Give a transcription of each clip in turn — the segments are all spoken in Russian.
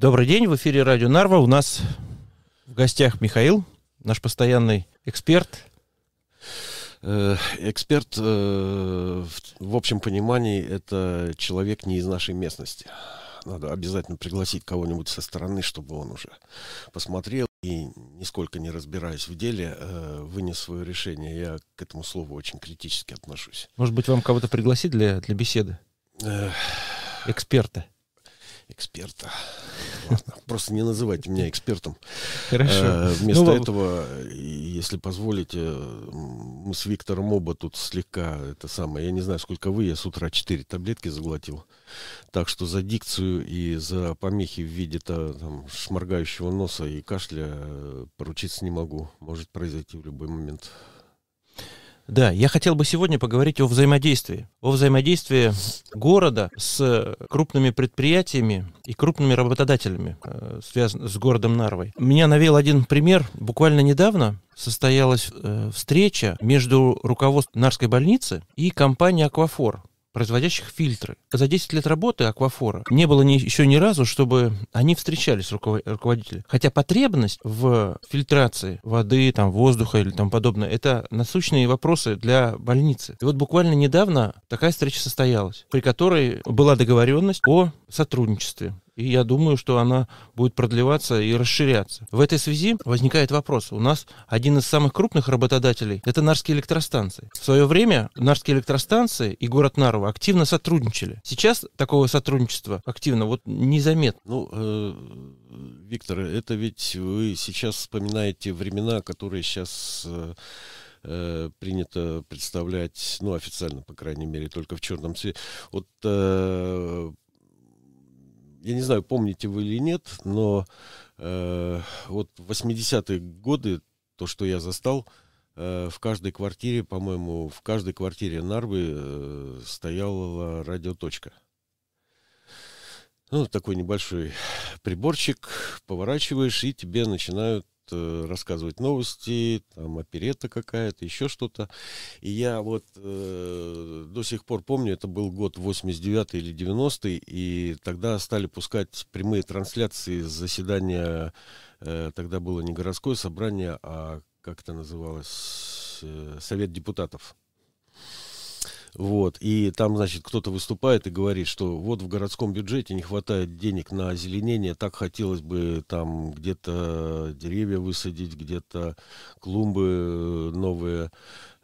Добрый день, в эфире радио Нарва. У нас в гостях Михаил, наш постоянный эксперт. Э, эксперт, э, в общем понимании, это человек не из нашей местности. Надо обязательно пригласить кого-нибудь со стороны, чтобы он уже посмотрел и, нисколько не разбираясь в деле, э, вынес свое решение. Я к этому слову очень критически отношусь. Может быть, вам кого-то пригласить для, для беседы? Эксперта эксперта. Просто не называйте меня экспертом. Хорошо. Э, вместо ну, этого, если позволите, мы с Виктором оба тут слегка это самое. Я не знаю, сколько вы, я с утра четыре таблетки заглотил. Так что за дикцию и за помехи в виде -то, там, шморгающего носа и кашля э, поручиться не могу. Может произойти в любой момент. Да, я хотел бы сегодня поговорить о взаимодействии. О взаимодействии города с крупными предприятиями и крупными работодателями, э, связанными с городом Нарвой. Меня навел один пример. Буквально недавно состоялась э, встреча между руководством Нарской больницы и компанией «Аквафор», производящих фильтры. За 10 лет работы Аквафора не было ни, еще ни разу, чтобы они встречались, руководители. Хотя потребность в фильтрации воды, там, воздуха или там подобное, это насущные вопросы для больницы. И вот буквально недавно такая встреча состоялась, при которой была договоренность о сотрудничестве и я думаю, что она будет продлеваться и расширяться. В этой связи возникает вопрос. У нас один из самых крупных работодателей – это Нарские электростанции. В свое время Нарские электростанции и город Нарва активно сотрудничали. Сейчас такого сотрудничества активно вот незаметно. Ну, э, Виктор, это ведь вы сейчас вспоминаете времена, которые сейчас э, э, принято представлять, ну, официально, по крайней мере, только в черном цвете. Вот э, я не знаю, помните вы или нет, но э, вот в 80-е годы, то, что я застал, э, в каждой квартире, по-моему, в каждой квартире Нарвы э, стояла радиоточка. Ну, такой небольшой приборчик, поворачиваешь, и тебе начинают э, рассказывать новости, там оперета какая-то, еще что-то. И я вот э, до сих пор помню, это был год 89 или 90 и тогда стали пускать прямые трансляции заседания, э, тогда было не городское собрание, а как это называлось, э, Совет депутатов. Вот. И там, значит, кто-то выступает и говорит, что вот в городском бюджете не хватает денег на озеленение, так хотелось бы там где-то деревья высадить, где-то клумбы новые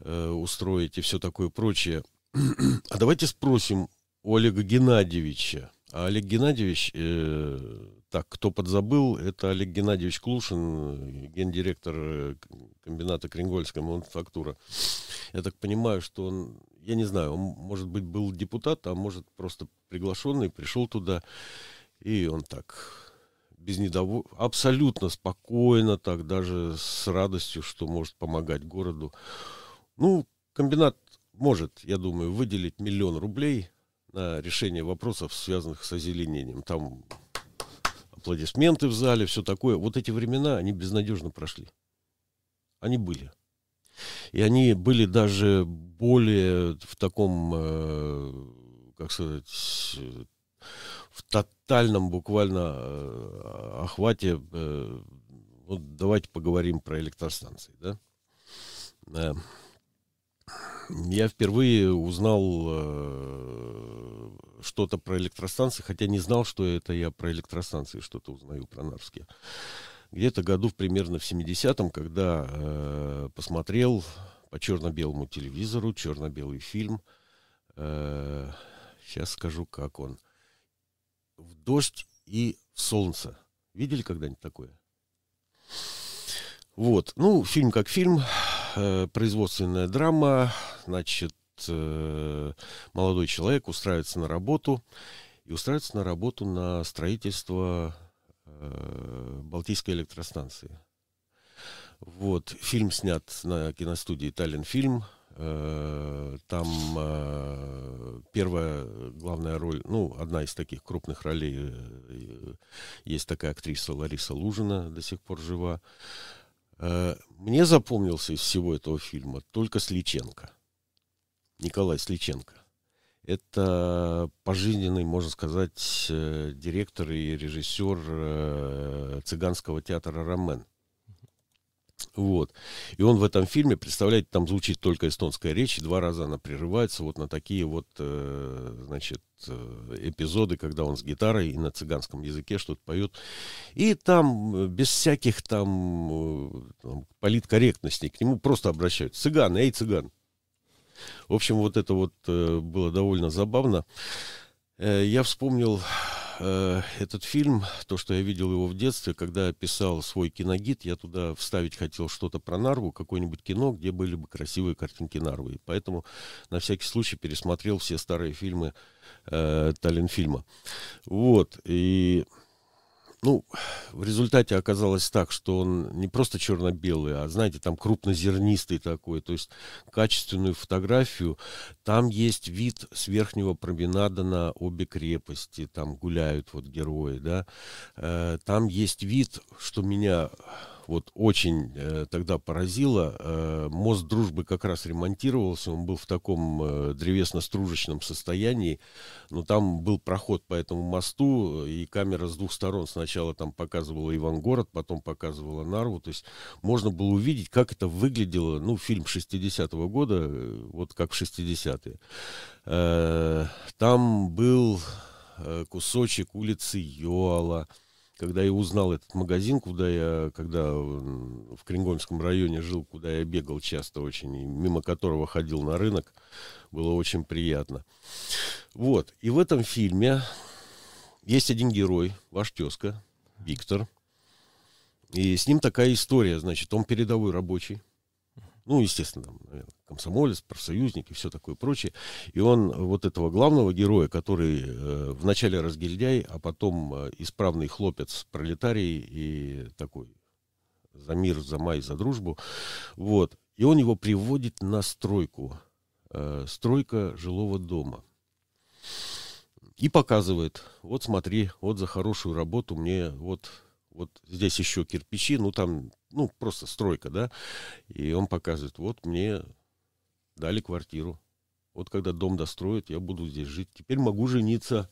э, устроить и все такое прочее. а давайте спросим у Олега Геннадьевича. А Олег Геннадьевич, э, так, кто подзабыл, это Олег Геннадьевич Клушин, гендиректор э, комбината Кренгольская мануфактура. Я так понимаю, что он я не знаю, он, может быть, был депутат, а может, просто приглашенный, пришел туда, и он так без недовол... абсолютно спокойно, так даже с радостью, что может помогать городу. Ну, комбинат может, я думаю, выделить миллион рублей на решение вопросов, связанных с озеленением. Там аплодисменты в зале, все такое. Вот эти времена, они безнадежно прошли. Они были. И они были даже более в таком, э, как сказать, в тотальном буквально э, охвате. Э, вот давайте поговорим про электростанции, да? Я впервые узнал что-то про электростанции, хотя не знал, что это я про электростанции что-то узнаю про Нарвские где-то году примерно в 70-м, когда э, посмотрел по черно-белому телевизору черно-белый фильм. Э, сейчас скажу, как он. В дождь и в солнце. Видели когда-нибудь такое? Вот. Ну, фильм как фильм. Э, производственная драма. Значит, э, молодой человек устраивается на работу. И устраивается на работу на строительство Балтийской электростанции. Вот, фильм снят на киностудии Таллин Фильм. Э, там э, первая главная роль, ну, одна из таких крупных ролей, есть такая актриса Лариса Лужина, до сих пор жива. Мне запомнился из всего этого фильма только Сличенко. Николай Сличенко. Это пожизненный, можно сказать, э, директор и режиссер э, цыганского театра «Ромен». Вот. И он в этом фильме, представляете, там звучит только эстонская речь, и два раза она прерывается вот на такие вот, э, значит, эпизоды, когда он с гитарой и на цыганском языке что-то поет. И там без всяких там, там политкорректностей к нему просто обращаются. Цыган, эй, цыган. В общем, вот это вот э, было довольно забавно. Э, я вспомнил э, этот фильм, то, что я видел его в детстве, когда я писал свой киногид, я туда вставить хотел что-то про Нарву, какое-нибудь кино, где были бы красивые картинки Нарвы. И поэтому на всякий случай пересмотрел все старые фильмы э, Таллинфильма. Вот. И ну, в результате оказалось так, что он не просто черно-белый, а, знаете, там крупнозернистый такой, то есть качественную фотографию. Там есть вид с верхнего променада на обе крепости, там гуляют вот герои, да. Э, там есть вид, что меня вот очень э, тогда поразило. Э, мост дружбы как раз ремонтировался, он был в таком э, древесно-стружечном состоянии, но там был проход по этому мосту, и камера с двух сторон сначала там показывала Ивангород, потом показывала Нарву, то есть можно было увидеть, как это выглядело, ну, фильм 60-го года, э, вот как в 60-е. Э, там был э, кусочек улицы Йоала, когда я узнал этот магазин, куда я, когда в Крингольском районе жил, куда я бегал часто очень, и мимо которого ходил на рынок, было очень приятно. Вот, и в этом фильме есть один герой, ваш тезка, Виктор, и с ним такая история, значит, он передовой рабочий, ну, естественно, там, наверное, комсомолец, профсоюзник и все такое прочее. И он вот этого главного героя, который э, вначале разгильдяй, а потом э, исправный хлопец, пролетарий и такой за мир, за май, за дружбу. Вот. И он его приводит на стройку. Э, стройка жилого дома. И показывает, вот смотри, вот за хорошую работу мне вот вот здесь еще кирпичи, ну там, ну просто стройка, да, и он показывает, вот мне дали квартиру, вот когда дом достроят, я буду здесь жить, теперь могу жениться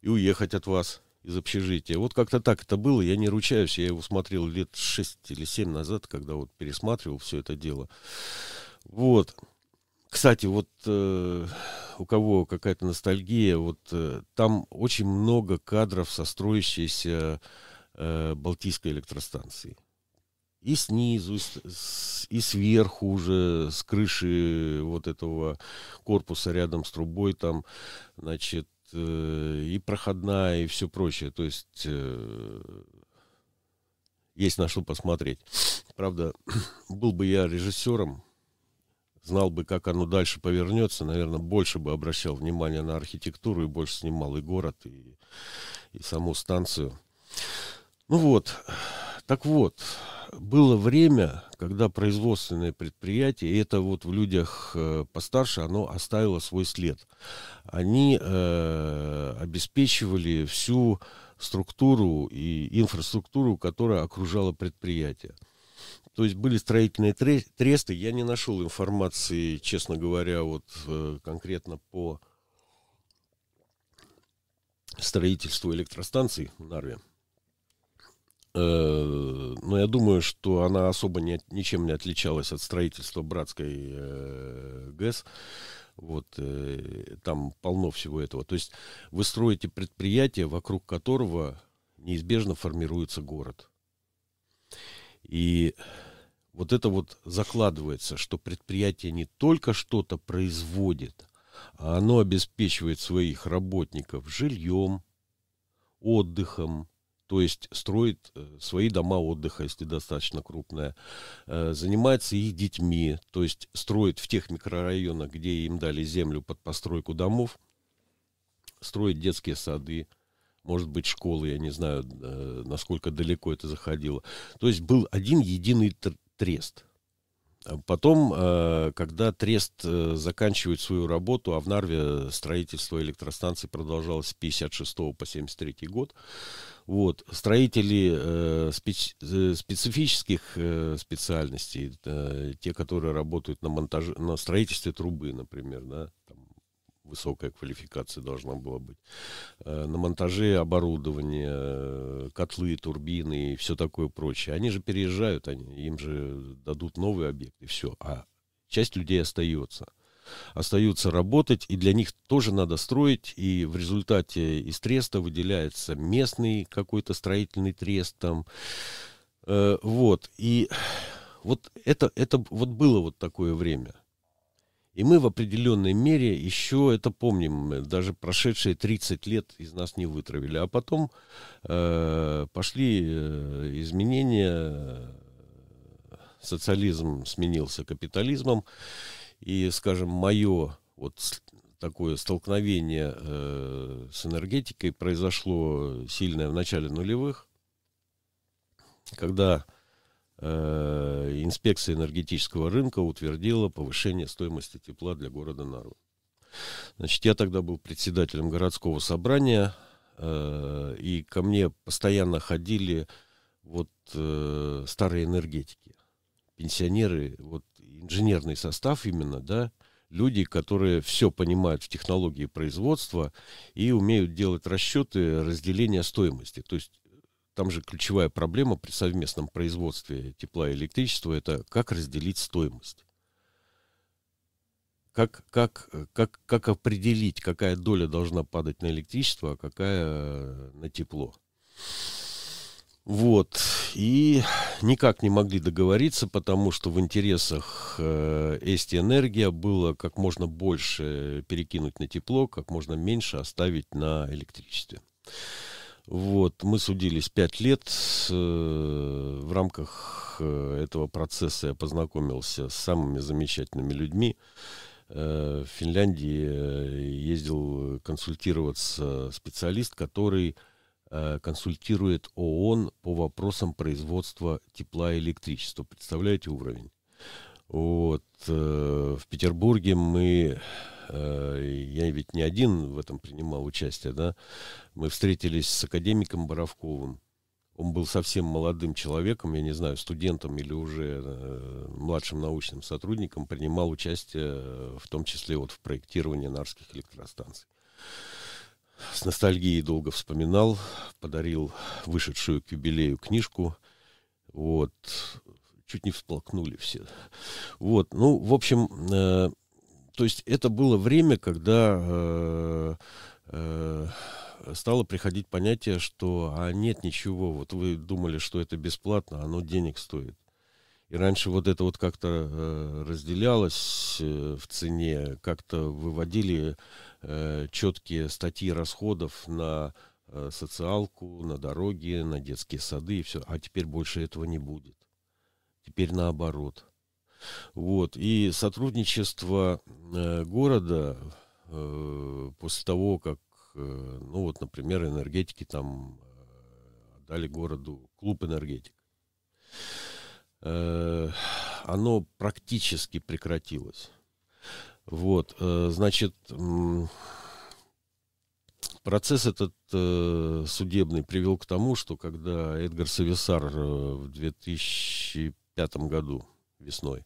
и уехать от вас из общежития. Вот как-то так это было, я не ручаюсь, я его смотрел лет шесть или семь назад, когда вот пересматривал все это дело. Вот. Кстати, вот э, у кого какая-то ностальгия, вот э, там очень много кадров со строящейся э, Балтийской электростанции. И снизу, и сверху уже, с крыши вот этого корпуса рядом с трубой там, значит, э, и проходная, и все прочее. То есть э, есть на что посмотреть. Правда, был бы я режиссером, знал бы, как оно дальше повернется, наверное, больше бы обращал внимание на архитектуру и больше снимал и город, и, и саму станцию. Ну вот, так вот, было время, когда производственное предприятие, и это вот в людях э, постарше, оно оставило свой след. Они э, обеспечивали всю структуру и инфраструктуру, которая окружала предприятие. То есть были строительные тресты. Я не нашел информации, честно говоря, вот э, конкретно по строительству электростанций в Нарве. Э, но я думаю, что она особо не, ничем не отличалась от строительства братской э, ГЭС. Вот, э, там полно всего этого. То есть вы строите предприятие, вокруг которого неизбежно формируется город. И вот это вот закладывается, что предприятие не только что-то производит, а оно обеспечивает своих работников жильем, отдыхом, то есть строит э, свои дома отдыха, если достаточно крупная, э, занимается их детьми, то есть строит в тех микрорайонах, где им дали землю под постройку домов, строит детские сады, может быть, школы, я не знаю, э, насколько далеко это заходило. То есть был один единый трест. Потом, когда Трест заканчивает свою работу, а в Нарве строительство электростанции продолжалось с 56 по 73 год, вот. Строители э, специ, э, специфических э, специальностей, э, те, которые работают на монтаже, на строительстве трубы, например, да, там, высокая квалификация должна была быть. Э, на монтаже оборудования, э, котлы, турбины и все такое прочее. Они же переезжают, они, им же дадут новый объект и все. А часть людей остается. Остаются работать, и для них тоже надо строить, и в результате из треста выделяется местный какой-то строительный трест там. Э, вот, и вот это, это вот было вот такое время – и мы в определенной мере еще это помним, даже прошедшие 30 лет из нас не вытравили. А потом э, пошли э, изменения, социализм сменился капитализмом, и, скажем, мое вот такое столкновение э, с энергетикой произошло сильное в начале нулевых, когда Э, инспекция энергетического рынка утвердила повышение стоимости тепла для города Нарвы. Значит, я тогда был председателем городского собрания, э, и ко мне постоянно ходили вот э, старые энергетики, пенсионеры, вот инженерный состав именно, да, люди, которые все понимают в технологии производства и умеют делать расчеты разделения стоимости. То есть там же ключевая проблема при совместном производстве тепла и электричества – это как разделить стоимость. Как, как, как, как определить, какая доля должна падать на электричество, а какая на тепло. Вот. И никак не могли договориться, потому что в интересах э, Эсти Энергия было как можно больше перекинуть на тепло, как можно меньше оставить на электричестве. Вот, мы судились пять лет. Э, в рамках э, этого процесса я познакомился с самыми замечательными людьми. Э, в Финляндии ездил консультироваться специалист, который консультирует ООН по вопросам производства тепла и электричества. Представляете уровень? Вот. В Петербурге мы я ведь не один в этом принимал участие, да, мы встретились с академиком Боровковым. Он был совсем молодым человеком, я не знаю, студентом или уже э, младшим научным сотрудником, принимал участие э, в том числе вот в проектировании нарских электростанций. С ностальгией долго вспоминал, подарил вышедшую к юбилею книжку. Вот, чуть не всплакнули все. Вот, ну, в общем, э, то есть это было время, когда э, э, стало приходить понятие, что а нет ничего, вот вы думали, что это бесплатно, оно денег стоит. И раньше вот это вот как-то э, разделялось э, в цене, как-то выводили э, четкие статьи расходов на э, социалку, на дороги, на детские сады и все. А теперь больше этого не будет. Теперь наоборот. Вот. И сотрудничество э, города э, после того, как, э, ну вот, например, энергетики там дали городу клуб энергетик, оно практически прекратилось. Вот, значит, процесс этот судебный привел к тому, что когда Эдгар Сависар в 2005 году весной,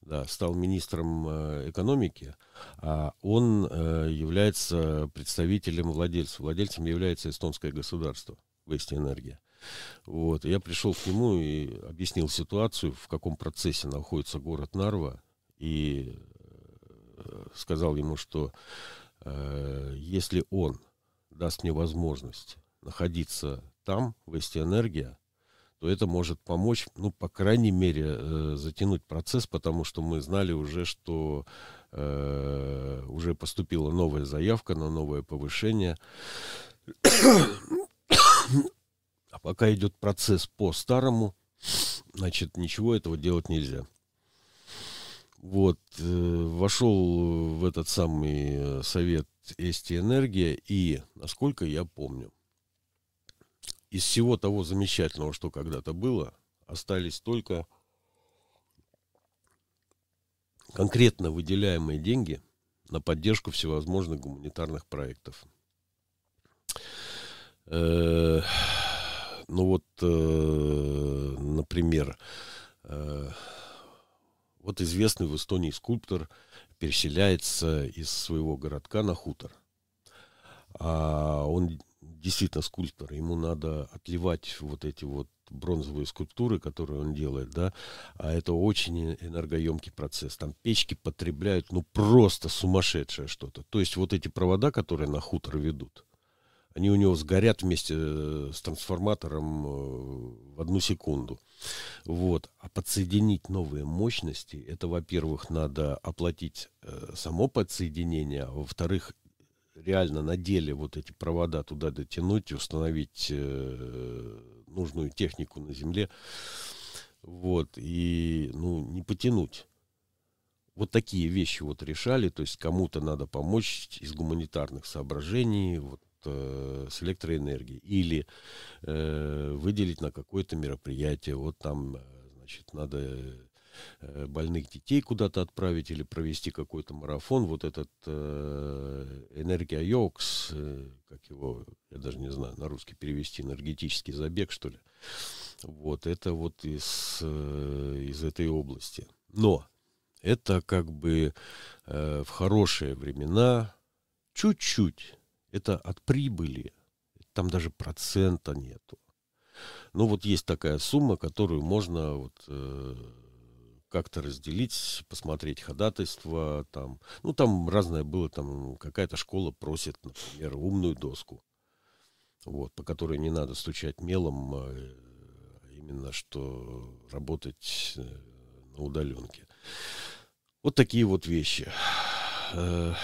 да, стал министром э, экономики, а он э, является представителем владельцев. Владельцем является эстонское государство, Вести Энергия. Вот, я пришел к нему и объяснил ситуацию, в каком процессе находится город Нарва, и э, сказал ему, что э, если он даст мне возможность находиться там, в Вести Энергия, то это может помочь, ну, по крайней мере, э, затянуть процесс, потому что мы знали уже, что э, уже поступила новая заявка на новое повышение. А пока идет процесс по старому, значит, ничего этого делать нельзя. Вот, э, вошел в этот самый э, совет Эсти Энергия, и, насколько я помню, из всего того замечательного, что когда-то было, остались только конкретно выделяемые деньги на поддержку всевозможных гуманитарных проектов. Э, ну вот, э, например, э, вот известный в Эстонии скульптор переселяется из своего городка на хутор. А он действительно скульптор, ему надо отливать вот эти вот бронзовые скульптуры, которые он делает, да, а это очень энергоемкий процесс. Там печки потребляют, ну, просто сумасшедшее что-то. То есть вот эти провода, которые на хутор ведут, они у него сгорят вместе э, с трансформатором э, в одну секунду. Вот. А подсоединить новые мощности, это, во-первых, надо оплатить э, само подсоединение, а во-вторых, реально на деле вот эти провода туда дотянуть, установить э, нужную технику на земле, вот, и, ну, не потянуть. Вот такие вещи вот решали, то есть кому-то надо помочь из гуманитарных соображений, вот, э, с электроэнергией, или э, выделить на какое-то мероприятие, вот там, э, значит, надо больных детей куда-то отправить или провести какой-то марафон. Вот этот э, энергия йокс, э, как его, я даже не знаю, на русский перевести, энергетический забег, что ли. Вот, это вот из, э, из этой области. Но это как бы э, в хорошие времена чуть-чуть. Это от прибыли. Там даже процента нету. Ну вот есть такая сумма, которую можно вот э, как-то разделить, посмотреть ходатайство, там, ну, там разное было, там, какая-то школа просит, например, умную доску, вот, по которой не надо стучать мелом, а именно что работать э, на удаленке. Вот такие вот вещи. Э,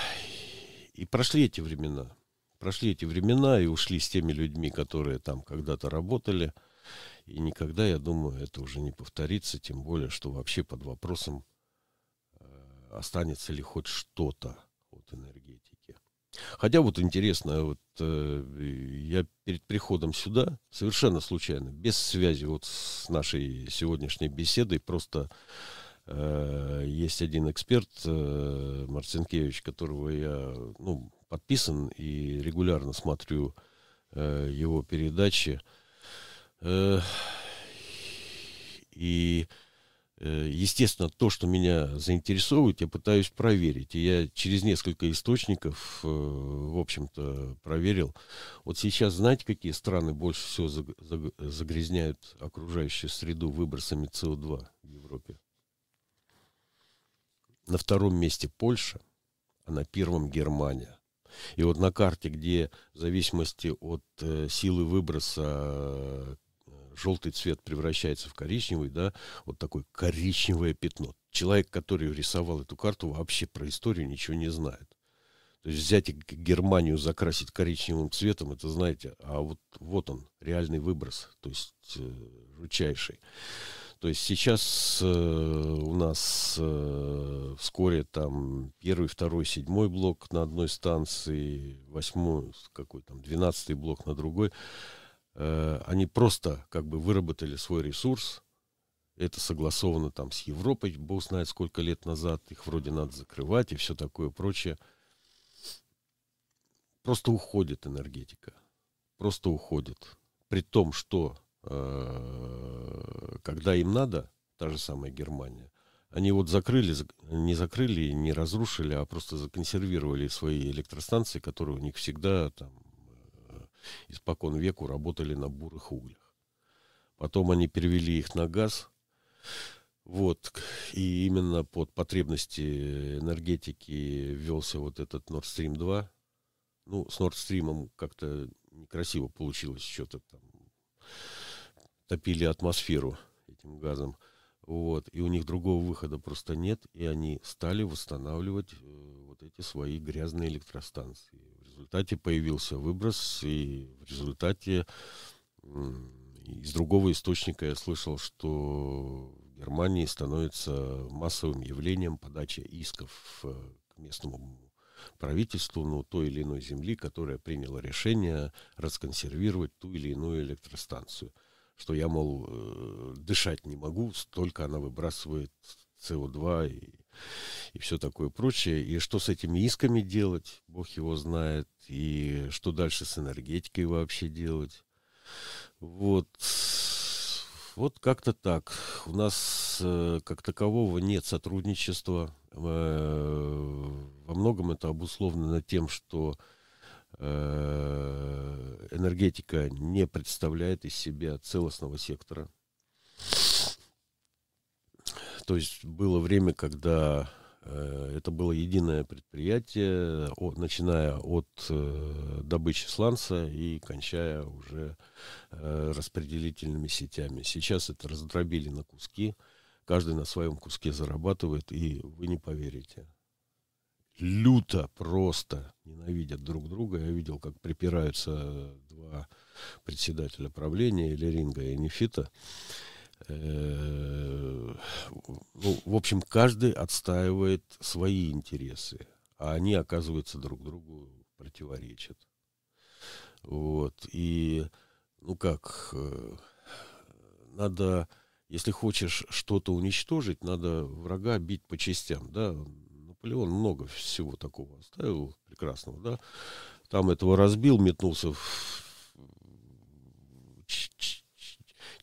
и прошли эти времена. Прошли эти времена и ушли с теми людьми, которые там когда-то работали – и никогда, я думаю, это уже не повторится, тем более, что вообще под вопросом э, останется ли хоть что-то от энергетики. Хотя вот интересно, вот э, я перед приходом сюда совершенно случайно, без связи вот с нашей сегодняшней беседой, просто э, есть один эксперт э, Марцинкевич, которого я ну, подписан и регулярно смотрю э, его передачи. Э, и, э, естественно, то, что меня заинтересовывает, я пытаюсь проверить. И я через несколько источников, э, в общем-то, проверил. Вот сейчас, знаете, какие страны больше всего загрязняют окружающую среду выбросами СО2 в Европе? На втором месте Польша, а на первом Германия. И вот на карте, где в зависимости от э, силы выброса желтый цвет превращается в коричневый, да, вот такое коричневое пятно. Человек, который рисовал эту карту, вообще про историю ничего не знает. То есть взять Германию, закрасить коричневым цветом, это знаете, а вот, вот он, реальный выброс, то есть э, жучайший. То есть сейчас э, у нас э, вскоре там первый, второй, седьмой блок на одной станции, восьмой, какой там, двенадцатый блок на другой. Э, они просто как бы выработали свой ресурс. Это согласовано там с Европой, бог знает сколько лет назад. Их вроде надо закрывать и все такое прочее. Просто уходит энергетика. Просто уходит. При том, что э, когда им надо, та же самая Германия, они вот закрыли, не закрыли, не разрушили, а просто законсервировали свои электростанции, которые у них всегда там испокон веку работали на бурых углях. Потом они перевели их на газ. Вот. И именно под потребности энергетики ввелся вот этот Nord Stream 2. Ну, с Nord Stream как-то некрасиво получилось что-то там. Топили атмосферу этим газом. Вот. И у них другого выхода просто нет. И они стали восстанавливать э, вот эти свои грязные электростанции результате появился выброс, и в результате из другого источника я слышал, что в Германии становится массовым явлением подача исков э, к местному правительству ну, той или иной земли, которая приняла решение расконсервировать ту или иную электростанцию. Что я, мол, э, дышать не могу, столько она выбрасывает СО2 и и все такое прочее. И что с этими исками делать, Бог его знает. И что дальше с энергетикой вообще делать. Вот. вот как-то так. У нас э, как такового нет сотрудничества. Э, во многом это обусловлено тем, что э, энергетика не представляет из себя целостного сектора. То есть было время, когда э, это было единое предприятие, начиная от э, добычи сланца и кончая уже э, распределительными сетями. Сейчас это раздробили на куски, каждый на своем куске зарабатывает, и вы не поверите. Люто просто ненавидят друг друга. Я видел, как припираются два председателя правления, Элеринга и Нефита. Ну, в общем, каждый отстаивает свои интересы, а они, оказывается, друг другу противоречат. Вот. И, ну как, э, надо, если хочешь что-то уничтожить, надо врага бить по частям, да. Наполеон много всего такого оставил прекрасного, да. Там этого разбил, метнулся в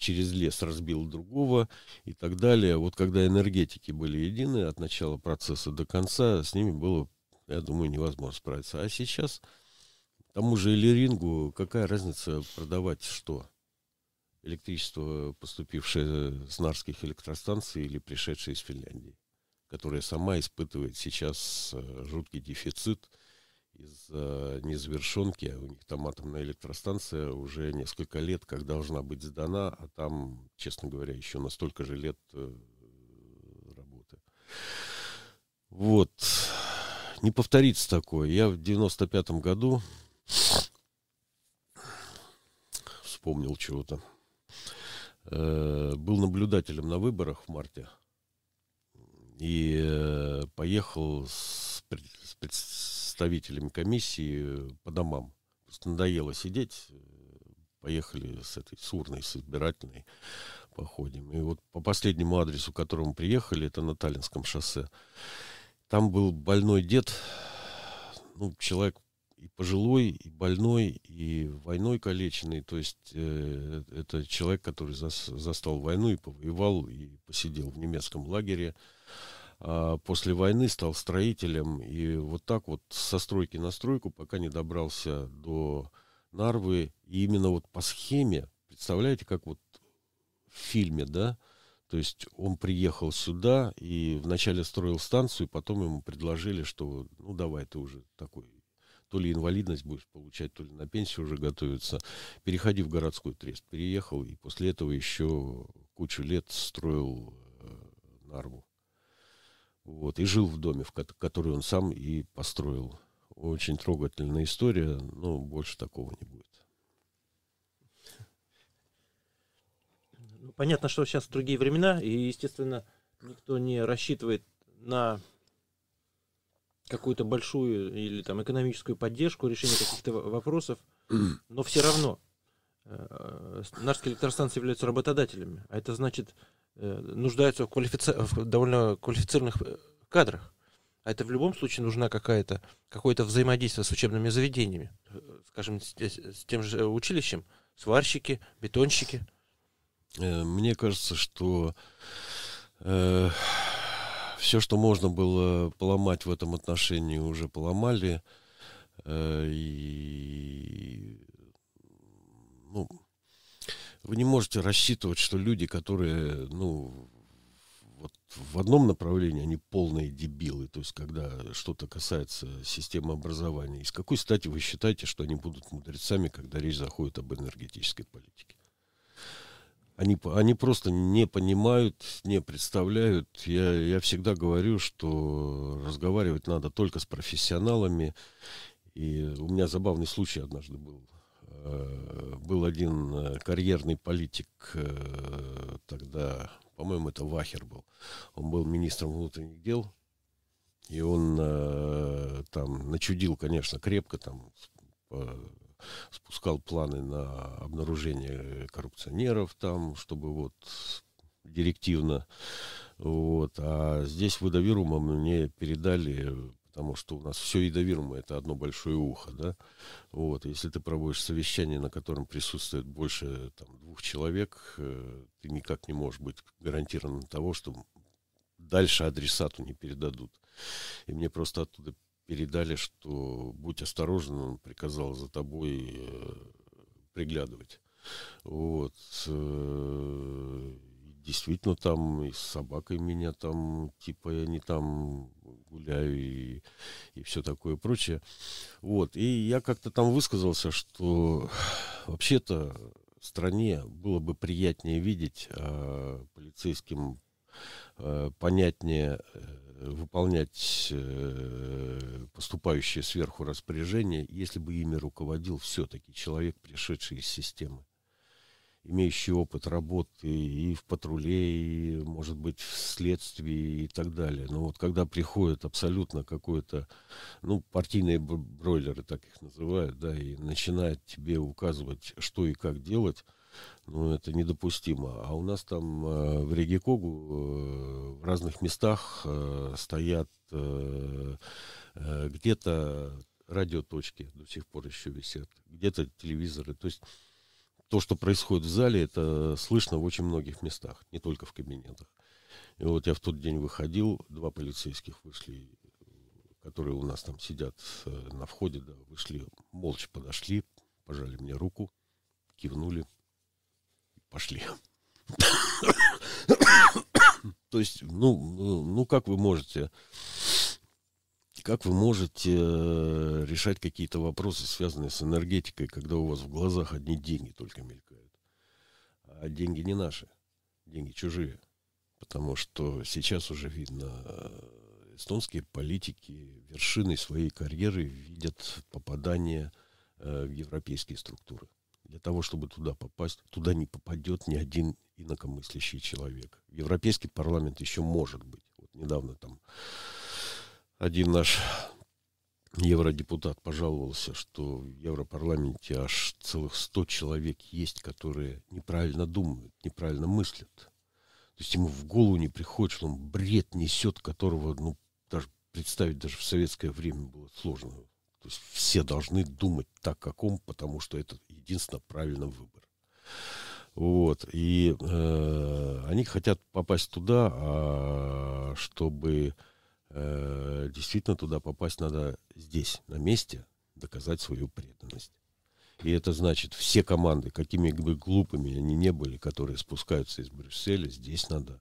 через лес разбил другого и так далее. Вот когда энергетики были едины от начала процесса до конца, с ними было, я думаю, невозможно справиться. А сейчас тому же Элерингу какая разница продавать что? Электричество, поступившее с нарских электростанций или пришедшее из Финляндии, которая сама испытывает сейчас э, жуткий дефицит – из-за незавершенки. У них там атомная электростанция уже несколько лет, как должна быть сдана, а там, честно говоря, еще на столько же лет э, работы. Вот. Не повторится такое. Я в 95-м году вспомнил чего-то. Э, был наблюдателем на выборах в марте. И э, поехал с, с представителями комиссии по домам. Просто надоело сидеть. Поехали с этой сурной, с избирательной походим. И вот по последнему адресу, к которому приехали, это на Таллинском шоссе, там был больной дед, ну, человек и пожилой, и больной, и войной калеченный. То есть э, это человек, который зас, застал войну и повоевал, и посидел в немецком лагере. А после войны стал строителем, и вот так вот со стройки на стройку, пока не добрался до Нарвы, и именно вот по схеме, представляете, как вот в фильме, да, то есть он приехал сюда и вначале строил станцию, потом ему предложили, что ну давай ты уже такой, то ли инвалидность будешь получать, то ли на пенсию уже готовиться, переходи в городской трест. Переехал и после этого еще кучу лет строил э, Нарву. Вот, и жил в доме, в который он сам и построил. Очень трогательная история, но больше такого не будет. Ну, понятно, что сейчас другие времена, и, естественно, никто не рассчитывает на какую-то большую или там экономическую поддержку, решение каких-то вопросов, но все равно э, Нарские электростанции являются работодателями, а это значит, Э, нуждаются в, квалифици... в довольно квалифицированных э, кадрах. А это в любом случае нужна какая-то, какое-то взаимодействие с учебными заведениями. Э, скажем, с, с тем же училищем, сварщики, бетонщики. Мне кажется, что э, все, что можно было поломать в этом отношении, уже поломали. Э, и ну, вы не можете рассчитывать, что люди, которые, ну, вот в одном направлении они полные дебилы, то есть когда что-то касается системы образования. И с какой стати вы считаете, что они будут мудрецами, когда речь заходит об энергетической политике? Они, они просто не понимают, не представляют. Я, я всегда говорю, что разговаривать надо только с профессионалами. И у меня забавный случай однажды был был один э, карьерный политик э, тогда, по-моему, это Вахер был. Он был министром внутренних дел, и он там начудил, конечно, крепко, там спускал планы на обнаружение коррупционеров там, чтобы вот директивно. Вот. А здесь в Выдавирума мне передали потому что у нас все ядовирмо, это одно большое ухо, да. Вот, если ты проводишь совещание, на котором присутствует больше там, двух человек, э, ты никак не можешь быть гарантирован того, что дальше адресату не передадут. И мне просто оттуда передали, что будь осторожен, он приказал за тобой э, приглядывать. Вот. Э, действительно там и с собакой меня там, типа, я не там гуляю и, и все такое прочее. Вот. И я как-то там высказался, что вообще-то стране было бы приятнее видеть а, полицейским а, понятнее э, выполнять э, поступающие сверху распоряжения, если бы ими руководил все-таки человек, пришедший из системы имеющий опыт работы и в патруле, и, может быть, в следствии и так далее. Но вот когда приходит абсолютно какой-то, ну, партийные бройлеры, так их называют, да, и начинает тебе указывать, что и как делать, ну, это недопустимо. А у нас там э, в Регикогу э, в разных местах э, стоят э, э, где-то радиоточки до сих пор еще висят, где-то телевизоры. То есть то, что происходит в зале, это слышно в очень многих местах, не только в кабинетах. И вот я в тот день выходил, два полицейских вышли, которые у нас там сидят э, на входе, да, вышли, молча подошли, пожали мне руку, кивнули, пошли. То есть, ну, ну, ну, как вы можете как вы можете э, решать какие-то вопросы, связанные с энергетикой, когда у вас в глазах одни деньги только мелькают? А деньги не наши, деньги чужие. Потому что сейчас уже видно, э, эстонские политики вершиной своей карьеры видят попадание э, в европейские структуры. Для того, чтобы туда попасть, туда не попадет ни один инакомыслящий человек. Европейский парламент еще может быть. Вот недавно там один наш евродепутат пожаловался, что в Европарламенте аж целых 100 человек есть, которые неправильно думают, неправильно мыслят. То есть ему в голову не приходит, что он бред несет, которого, ну, даже представить даже в советское время было сложно. То есть все должны думать так, как он, потому что это единственно правильный выбор. Вот. И э, они хотят попасть туда, а, чтобы э, действительно туда попасть надо здесь, на месте, доказать свою преданность. И это значит, все команды, какими бы глупыми они не были, которые спускаются из Брюсселя, здесь надо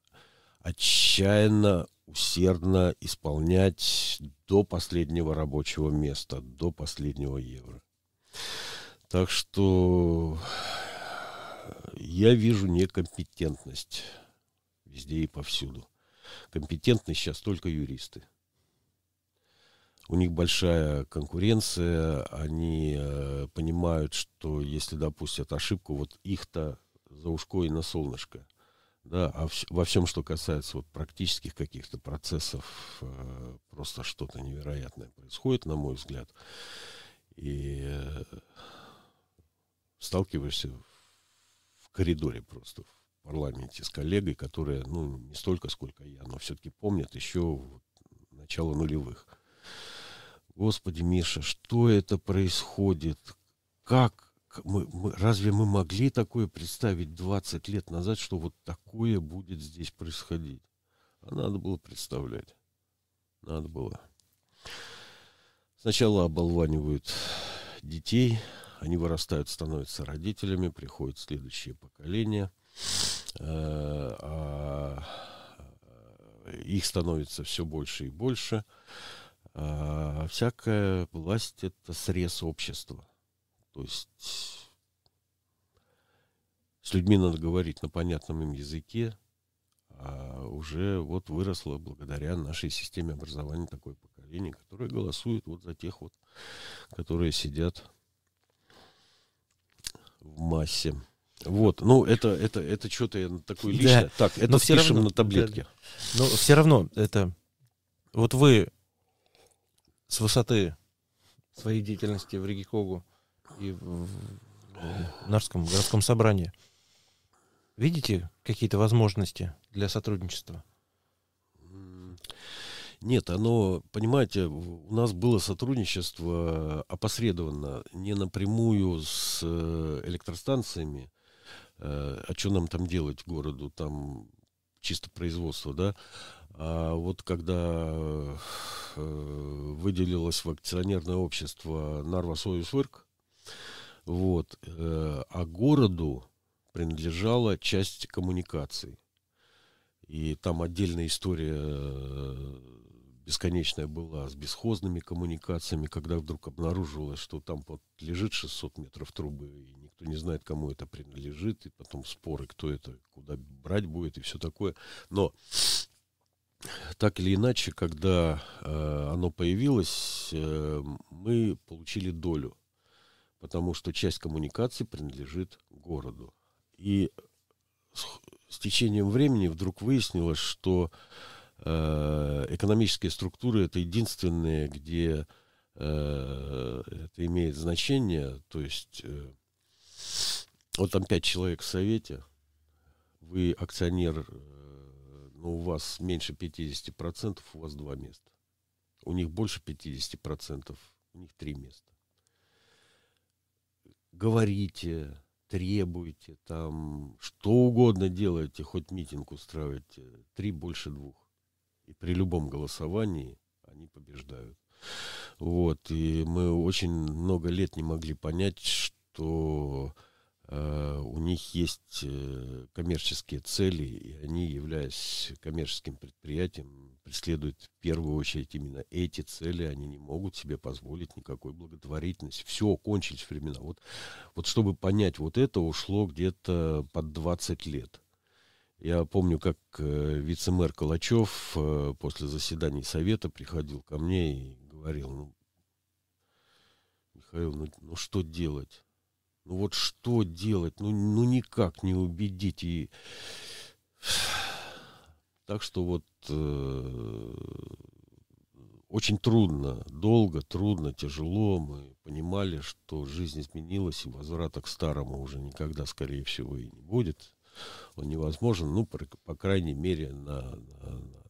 отчаянно, усердно исполнять до последнего рабочего места, до последнего евро. Так что я вижу некомпетентность везде и повсюду компетентны сейчас только юристы. У них большая конкуренция, они э, понимают, что если допустят ошибку, вот их-то за ушко и на солнышко. Да, а в, во всем, что касается вот практических каких-то процессов, э, просто что-то невероятное происходит, на мой взгляд. И э, сталкиваешься в, в коридоре просто, парламенте с коллегой, которая, ну, не столько, сколько я, но все-таки помнят еще начало нулевых. Господи, Миша, что это происходит? Как? Мы, мы, разве мы могли такое представить 20 лет назад, что вот такое будет здесь происходить? А надо было представлять. Надо было. Сначала оболванивают детей, они вырастают, становятся родителями, приходит следующее поколение – а, их становится все больше и больше. А всякая власть это срез общества. То есть с людьми надо говорить на понятном им языке, а уже вот выросло благодаря нашей системе образования такое поколение, которое голосует вот за тех вот, которые сидят в массе. Вот, ну это, это, это что-то такое личное. Да. Так, это Но все равно, на таблетке. Да, но все равно это... Вот вы с высоты своей деятельности в Ригикогу и в, в Нарском городском собрании видите какие-то возможности для сотрудничества? Нет, оно, понимаете, у нас было сотрудничество опосредованно, не напрямую с э, электростанциями. Э, а что нам там делать городу? Там чисто производство, да? А вот когда э, выделилось в акционерное общество Нарва Союз Вырк, вот, а городу принадлежала часть коммуникаций. И там отдельная история бесконечная была с бесхозными коммуникациями, когда вдруг обнаружилось, что там вот лежит 600 метров трубы, и никто не знает, кому это принадлежит, и потом споры, кто это, куда брать будет, и все такое. Но так или иначе, когда э, оно появилось, э, мы получили долю, потому что часть коммуникаций принадлежит городу. И с, с течением времени вдруг выяснилось, что Э, экономические структуры это единственные, где э, это имеет значение. То есть э, вот там пять человек в совете, вы акционер, но у вас меньше 50%, у вас два места. У них больше 50%, у них три места. Говорите, требуйте, там что угодно делайте, хоть митинг устраивайте, три больше двух. И при любом голосовании они побеждают. Вот. И мы очень много лет не могли понять, что э, у них есть э, коммерческие цели, и они, являясь коммерческим предприятием, преследуют в первую очередь именно эти цели. Они не могут себе позволить никакой благотворительности. Все, кончились времена. Вот, вот чтобы понять вот это, ушло где-то под 20 лет. Я помню, как э, вице-мэр Калачев э, после заседаний совета приходил ко мне и говорил, ну, Михаил, ну, ну что делать? Ну вот что делать? Ну, ну никак не убедить. И... Так что вот э, очень трудно, долго, трудно, тяжело. Мы понимали, что жизнь изменилась, и возврата к старому уже никогда, скорее всего, и не будет он невозможен, ну, по, по крайней мере, на, на, на,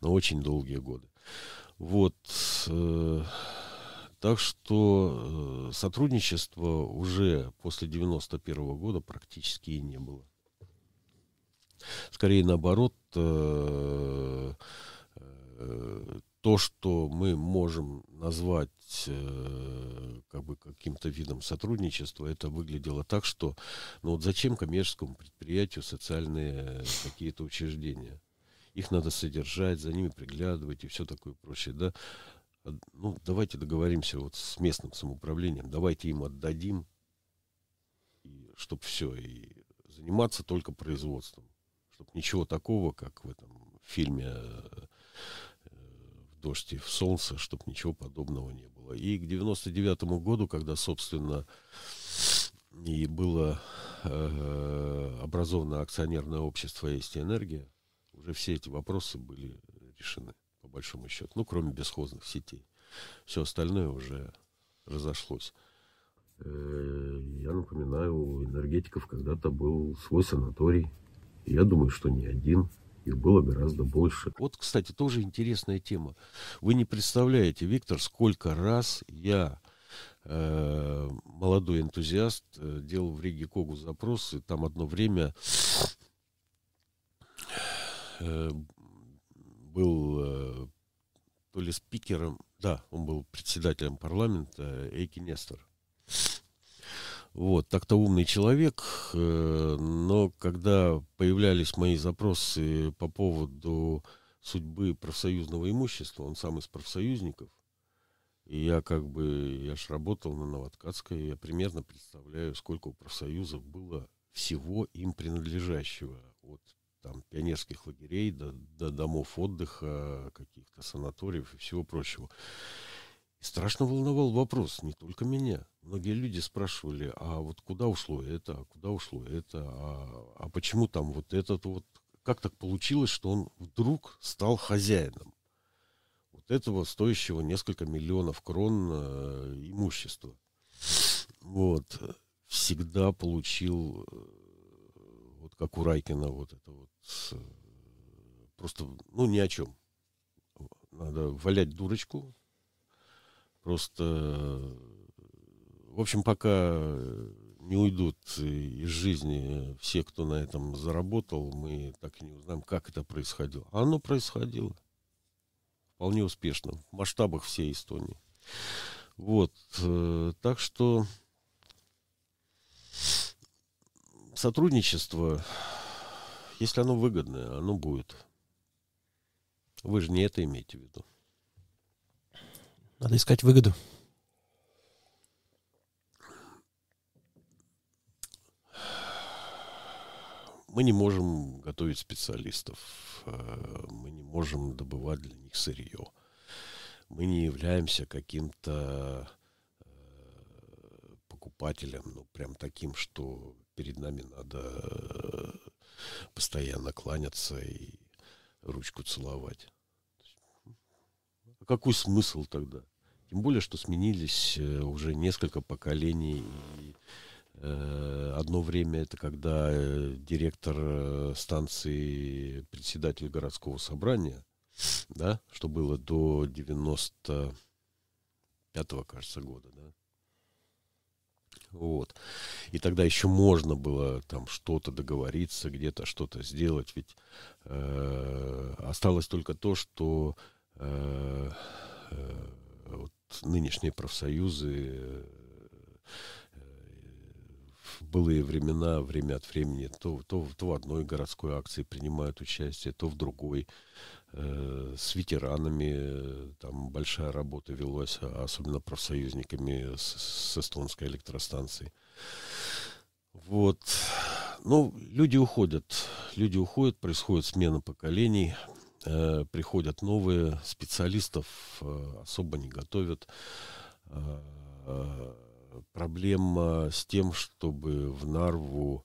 на очень долгие годы. Вот. Э, так что э, сотрудничества уже после 91 -го года практически и не было. Скорее наоборот, э, э, то, что мы можем назвать как бы каким-то видом сотрудничества, это выглядело так, что ну вот зачем коммерческому предприятию социальные какие-то учреждения? Их надо содержать, за ними приглядывать и все такое прочее, да? А, ну, давайте договоримся вот с местным самоуправлением, давайте им отдадим, и чтоб все, и заниматься только производством, чтобы ничего такого, как в этом фильме дождь и в солнце, чтобы ничего подобного не было. И к 99 году, когда, собственно, и было э, образовано акционерное общество «Есть энергия», уже все эти вопросы были решены, по большому счету. Ну, кроме бесхозных сетей. Все остальное уже разошлось. Э, я напоминаю, у энергетиков когда-то был свой санаторий. Я думаю, что не один их было гораздо больше. Вот, кстати, тоже интересная тема. Вы не представляете, Виктор, сколько раз я э, молодой энтузиаст э, делал в Риге Когу запросы. Там одно время э, был э, то ли спикером, да, он был председателем парламента Эйки Нестор. Вот, так-то умный человек, э, но когда появлялись мои запросы по поводу судьбы профсоюзного имущества, он сам из профсоюзников, и я как бы, я ж работал на Новоткацкой, я примерно представляю, сколько у профсоюзов было всего им принадлежащего, от там пионерских лагерей до, до домов отдыха, каких-то санаториев и всего прочего. И страшно волновал вопрос, не только меня. Многие люди спрашивали, а вот куда ушло это, а куда ушло это, а, а почему там вот этот вот, как так получилось, что он вдруг стал хозяином вот этого стоящего несколько миллионов крон э, имущества. Вот. Всегда получил, э, как у Райкина, вот это вот, э, просто, ну, ни о чем. надо валять дурочку. Просто, в общем, пока не уйдут из жизни все, кто на этом заработал, мы так и не узнаем, как это происходило. А оно происходило вполне успешно в масштабах всей Эстонии. Вот, э, так что сотрудничество, если оно выгодное, оно будет. Вы же не это имеете в виду. Надо искать выгоду. Мы не можем готовить специалистов, э, мы не можем добывать для них сырье. Мы не являемся каким-то э, покупателем, ну, прям таким, что перед нами надо э, постоянно кланяться и ручку целовать. Какой смысл тогда? Тем более, что сменились уже несколько поколений. И Э, одно время это когда э, директор э, станции, председатель городского собрания, да, что было до 95-го, кажется, года, да. Вот. И тогда еще можно было там что-то договориться, где-то что-то сделать. Ведь э, осталось только то, что э, э, вот нынешние профсоюзы былые времена, время от времени, то, то, то в одной городской акции принимают участие, то в другой. Э, с ветеранами там большая работа велась, а особенно профсоюзниками с, с эстонской электростанции. Вот. Ну, люди уходят. Люди уходят, происходит смена поколений, э, приходят новые, специалистов э, особо не готовят. Э, э проблема с тем, чтобы в Нарву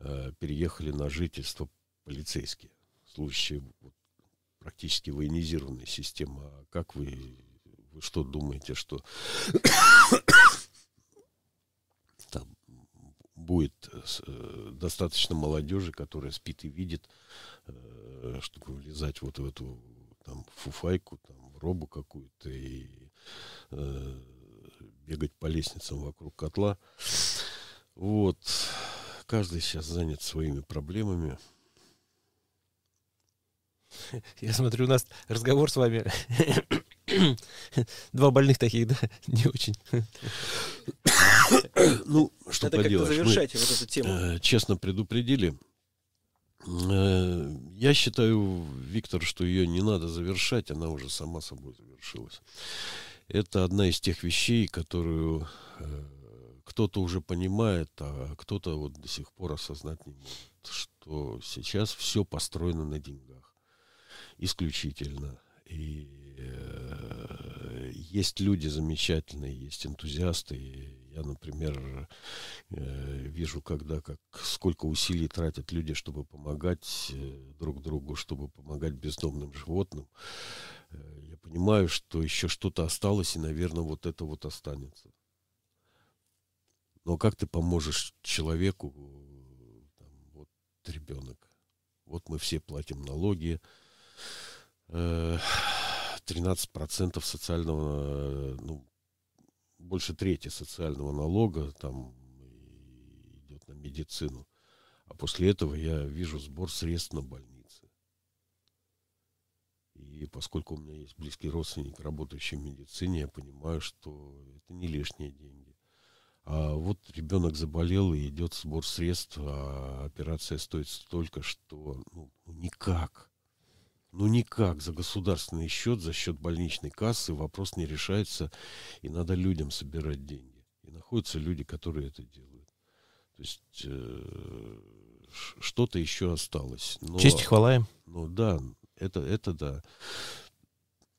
э, переехали на жительство полицейские. В случае вот, практически военизированной системы. А как вы, вы что думаете, что там будет э, достаточно молодежи, которая спит и видит, э, чтобы влезать вот в эту там фуфайку, там, в робу какую-то и э, бегать по лестницам вокруг котла. Вот. Каждый сейчас занят своими проблемами. Я смотрю, у нас разговор с вами. Два больных таких, да? Не очень. Ну, что Надо поделаешь. завершать Мы, вот эту тему. Э, честно предупредили. Э, я считаю, Виктор, что ее не надо завершать, она уже сама собой завершилась это одна из тех вещей, которую э, кто-то уже понимает, а кто-то вот до сих пор осознать не может, что сейчас все построено на деньгах. Исключительно. И э, есть люди замечательные, есть энтузиасты. И я, например, э, вижу, когда как сколько усилий тратят люди, чтобы помогать э, друг другу, чтобы помогать бездомным животным. Э, я понимаю, что еще что-то осталось, и, наверное, вот это вот останется. Но как ты поможешь человеку, там, вот ребенок, вот мы все платим налоги, 13% э, социального, ну, больше трети социального налога там идет на медицину. А после этого я вижу сбор средств на больницу. И поскольку у меня есть близкий родственник, работающий в медицине, я понимаю, что это не лишние деньги. А вот ребенок заболел и идет сбор средств, а операция стоит столько, что ну, никак. Ну никак за государственный счет, за счет больничной кассы вопрос не решается, и надо людям собирать деньги. И находятся люди, которые это делают. То есть э, что-то еще осталось. Но, Честь и хвала им. Ну да, это, это да.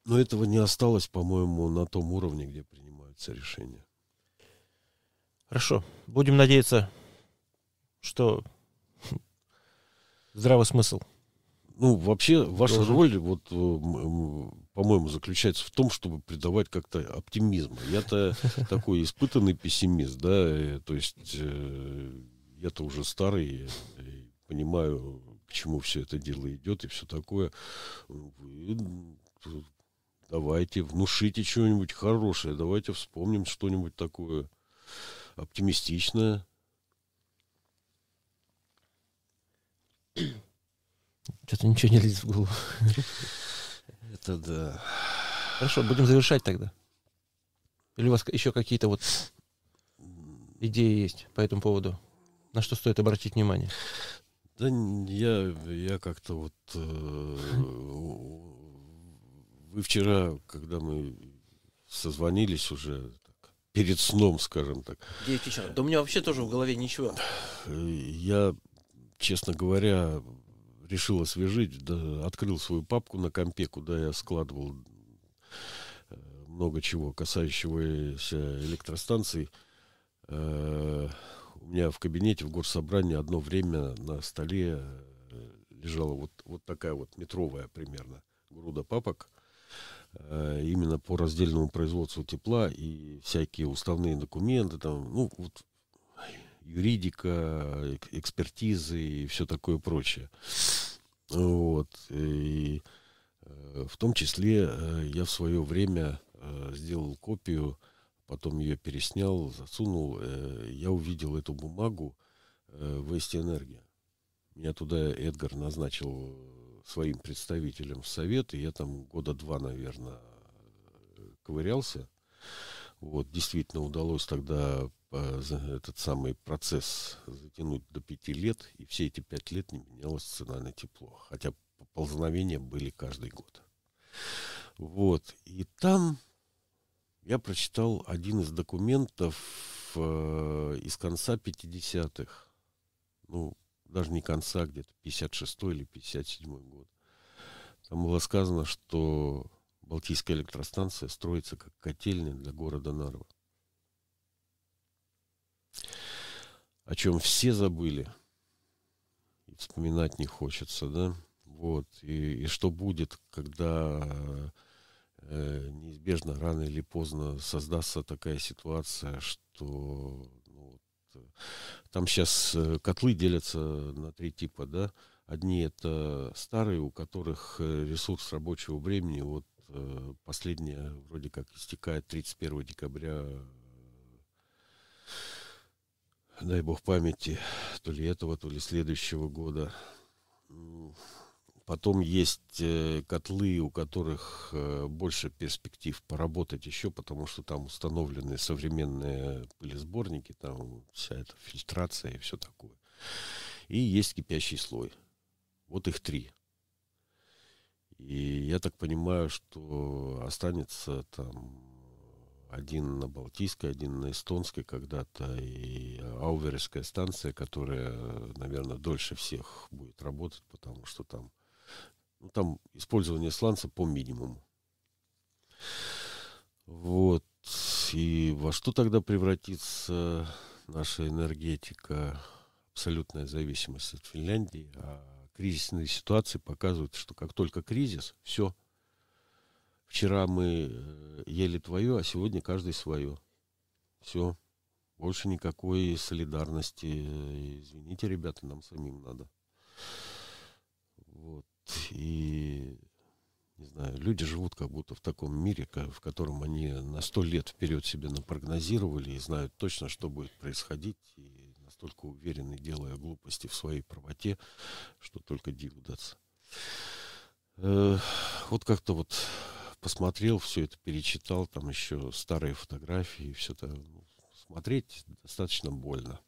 Но этого не осталось, по-моему, на том уровне, где принимаются решения. Хорошо. Будем надеяться, что здравый смысл. Ну, вообще, ваша Должен. роль, вот, э, по-моему, заключается в том, чтобы придавать как-то оптимизм. Я-то такой испытанный пессимист, да, э, то есть э, я-то уже старый, понимаю, к чему все это дело идет и все такое. Давайте, внушите что-нибудь хорошее, давайте вспомним что-нибудь такое оптимистичное. Что-то ничего не лезет в голову. Это да. Хорошо, будем завершать тогда. Или у вас еще какие-то вот идеи есть по этому поводу? На что стоит обратить внимание? Да я, я как-то вот... Э, вы вчера, когда мы созвонились уже так, перед сном, скажем так. 9 вечера. Да у меня вообще тоже в голове ничего. Я, честно говоря, решил освежить, да, открыл свою папку на компе, куда я складывал э, много чего, касающегося электростанций. Э, у меня в кабинете, в горсобрании одно время на столе э, лежала вот, вот такая вот метровая примерно груда папок именно по раздельному производству тепла и всякие уставные документы, там, ну, вот юридика, экспертизы и все такое прочее. Вот. И э, в том числе э, я в свое время э, сделал копию, потом ее переснял, засунул. Я увидел эту бумагу в Вести Энергия. Меня туда Эдгар назначил своим представителем в совет, и я там года два, наверное, ковырялся. Вот, действительно удалось тогда этот самый процесс затянуть до пяти лет, и все эти пять лет не менялась цена на тепло. Хотя поползновения были каждый год. Вот. И там я прочитал один из документов э, из конца 50-х. Ну, даже не конца, где-то 56 или 57 год. Там было сказано, что Балтийская электростанция строится как котельная для города Нарва о чем все забыли. И вспоминать не хочется, да? Вот. И, и что будет, когда э, неизбежно рано или поздно создастся такая ситуация, что ну, вот, там сейчас э, котлы делятся на три типа, да? Одни это старые, у которых э, ресурс рабочего времени, вот э, последняя вроде как истекает 31 декабря дай бог памяти, то ли этого, то ли следующего года. Потом есть э, котлы, у которых э, больше перспектив поработать еще, потому что там установлены современные пылесборники, там вся эта фильтрация и все такое. И есть кипящий слой. Вот их три. И я так понимаю, что останется там один на Балтийской, один на Эстонской когда-то, и Ауверская станция, которая, наверное, дольше всех будет работать, потому что там, ну, там использование сланца по минимуму. Вот. И во что тогда превратится наша энергетика? Абсолютная зависимость от Финляндии. А кризисные ситуации показывают, что как только кризис, все – Вчера мы э, ели твое, а сегодня каждый свое. Все. Больше никакой солидарности. Извините, ребята, нам самим надо. Вот. И не знаю, люди живут как будто в таком мире, в котором они на сто лет вперед себе напрогнозировали и знают точно, что будет происходить, и настолько уверены, делая глупости в своей правоте, что только диву даться. Э, вот как-то вот посмотрел все это, перечитал, там еще старые фотографии, все это ну, смотреть достаточно больно.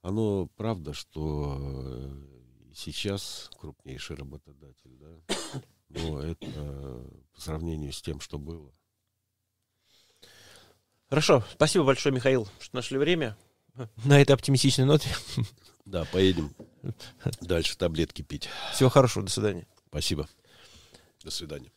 Оно правда, что э, сейчас крупнейший работодатель, да, но это по сравнению с тем, что было. Хорошо, спасибо большое, Михаил, что нашли время на этой оптимистичной ноте. Да, поедем дальше таблетки пить. Всего хорошего, до свидания. Спасибо. До свидания.